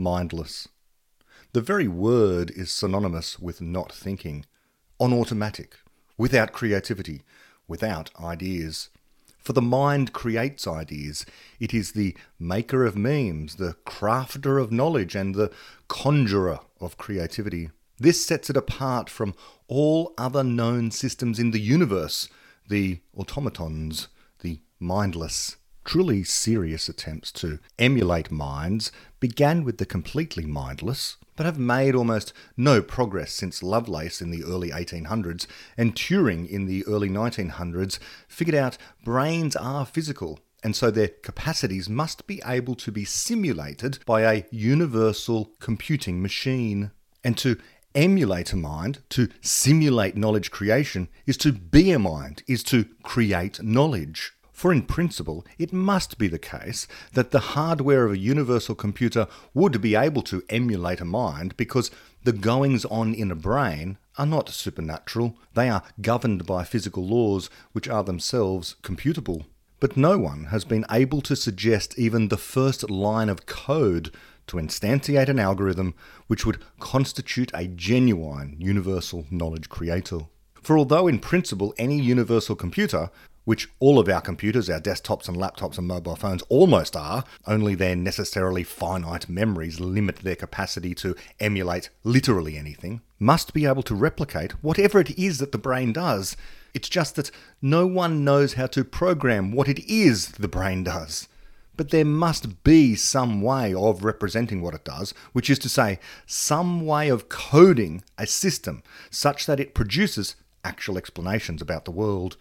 mindless. The very word is synonymous with not thinking, on automatic, without creativity, without ideas. For the mind creates ideas. It is the maker of memes, the crafter of knowledge, and the conjurer of creativity. This sets it apart from all other known systems in the universe, the automatons, the mindless. Truly serious attempts to emulate minds began with the completely mindless, but have made almost no progress since Lovelace in the early 1800s and Turing in the early 1900s figured out brains are physical and so their capacities must be able to be simulated by a universal computing machine. And to emulate a mind, to simulate knowledge creation, is to be a mind, is to create knowledge. For in principle, it must be the case that the hardware of a universal computer would be able to emulate a mind because the goings on in a brain are not supernatural, they are governed by physical laws which are themselves computable. But no one has been able to suggest even the first line of code to instantiate an algorithm which would constitute a genuine universal knowledge creator. For although in principle any universal computer which all of our computers, our desktops and laptops and mobile phones almost are, only their necessarily finite memories limit their capacity to emulate literally anything, must be able to replicate whatever it is that the brain does. It's just that no one knows how to program what it is the brain does. But there must be some way of representing what it does, which is to say, some way of coding a system such that it produces actual explanations about the world.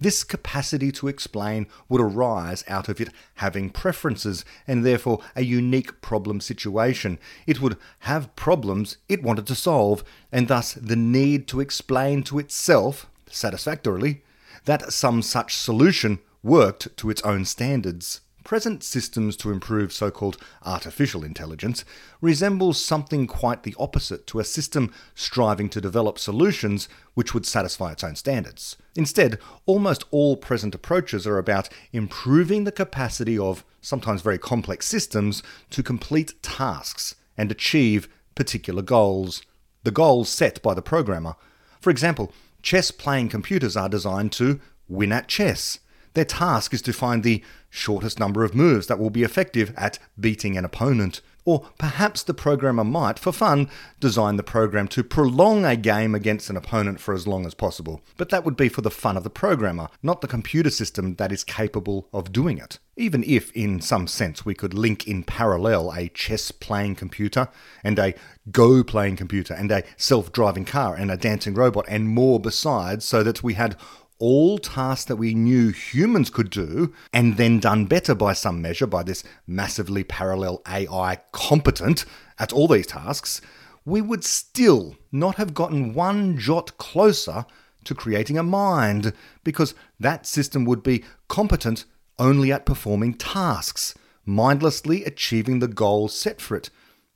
This capacity to explain would arise out of it having preferences and therefore a unique problem situation. It would have problems it wanted to solve, and thus the need to explain to itself, satisfactorily, that some such solution worked to its own standards. Present systems to improve so called artificial intelligence resembles something quite the opposite to a system striving to develop solutions which would satisfy its own standards. Instead, almost all present approaches are about improving the capacity of sometimes very complex systems to complete tasks and achieve particular goals. The goals set by the programmer. For example, chess playing computers are designed to win at chess. Their task is to find the shortest number of moves that will be effective at beating an opponent. Or perhaps the programmer might, for fun, design the program to prolong a game against an opponent for as long as possible. But that would be for the fun of the programmer, not the computer system that is capable of doing it. Even if, in some sense, we could link in parallel a chess playing computer and a Go playing computer and a self driving car and a dancing robot and more besides, so that we had all tasks that we knew humans could do, and then done better by some measure by this massively parallel AI competent at all these tasks, we would still not have gotten one jot closer to creating a mind, because that system would be competent only at performing tasks, mindlessly achieving the goals set for it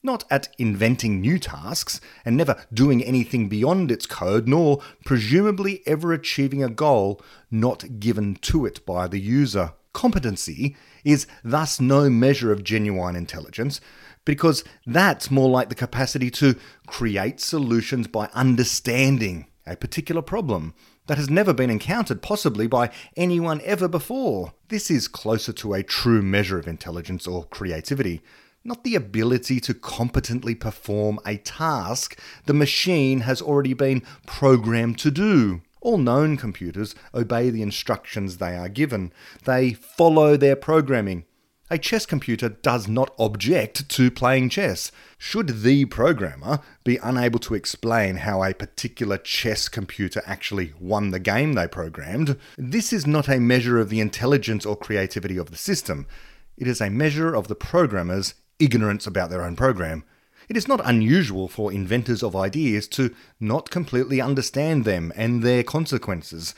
not at inventing new tasks and never doing anything beyond its code, nor presumably ever achieving a goal not given to it by the user. Competency is thus no measure of genuine intelligence, because that's more like the capacity to create solutions by understanding a particular problem that has never been encountered possibly by anyone ever before. This is closer to a true measure of intelligence or creativity not the ability to competently perform a task the machine has already been programmed to do. All known computers obey the instructions they are given, they follow their programming. A chess computer does not object to playing chess. Should the programmer be unable to explain how a particular chess computer actually won the game they programmed, this is not a measure of the intelligence or creativity of the system. It is a measure of the programmer's ignorance about their own program. It is not unusual for inventors of ideas to not completely understand them and their consequences.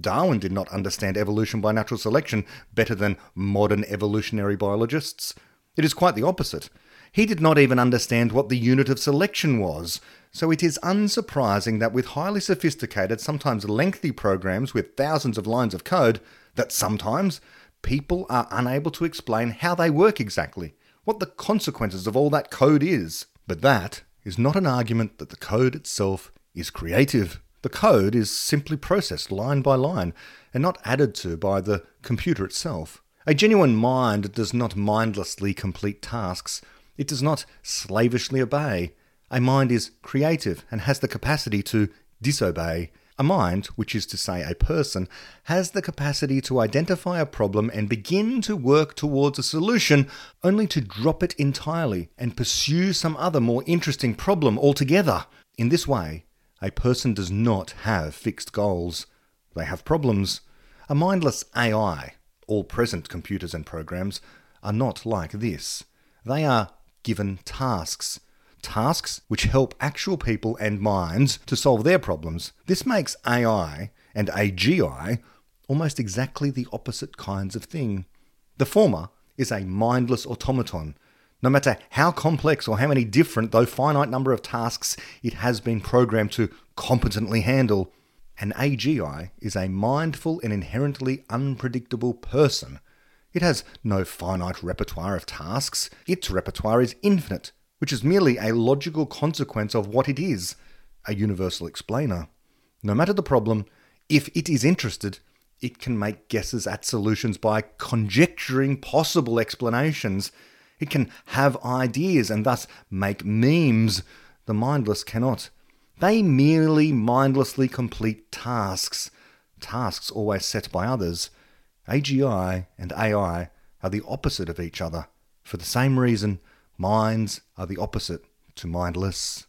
Darwin did not understand evolution by natural selection better than modern evolutionary biologists. It is quite the opposite. He did not even understand what the unit of selection was, so it is unsurprising that with highly sophisticated, sometimes lengthy programs with thousands of lines of code, that sometimes people are unable to explain how they work exactly what the consequences of all that code is. But that is not an argument that the code itself is creative. The code is simply processed line by line and not added to by the computer itself. A genuine mind does not mindlessly complete tasks. It does not slavishly obey. A mind is creative and has the capacity to disobey. A mind, which is to say a person, has the capacity to identify a problem and begin to work towards a solution, only to drop it entirely and pursue some other more interesting problem altogether. In this way, a person does not have fixed goals. They have problems. A mindless AI, all present computers and programs, are not like this. They are given tasks. Tasks which help actual people and minds to solve their problems. This makes AI and AGI almost exactly the opposite kinds of thing. The former is a mindless automaton. No matter how complex or how many different, though finite number of tasks it has been programmed to competently handle, an AGI is a mindful and inherently unpredictable person. It has no finite repertoire of tasks. Its repertoire is infinite, which is merely a logical consequence of what it is a universal explainer. No matter the problem, if it is interested, it can make guesses at solutions by conjecturing possible explanations. It can have ideas and thus make memes. The mindless cannot. They merely mindlessly complete tasks, tasks always set by others. AGI and AI are the opposite of each other. For the same reason, minds are the opposite to mindless.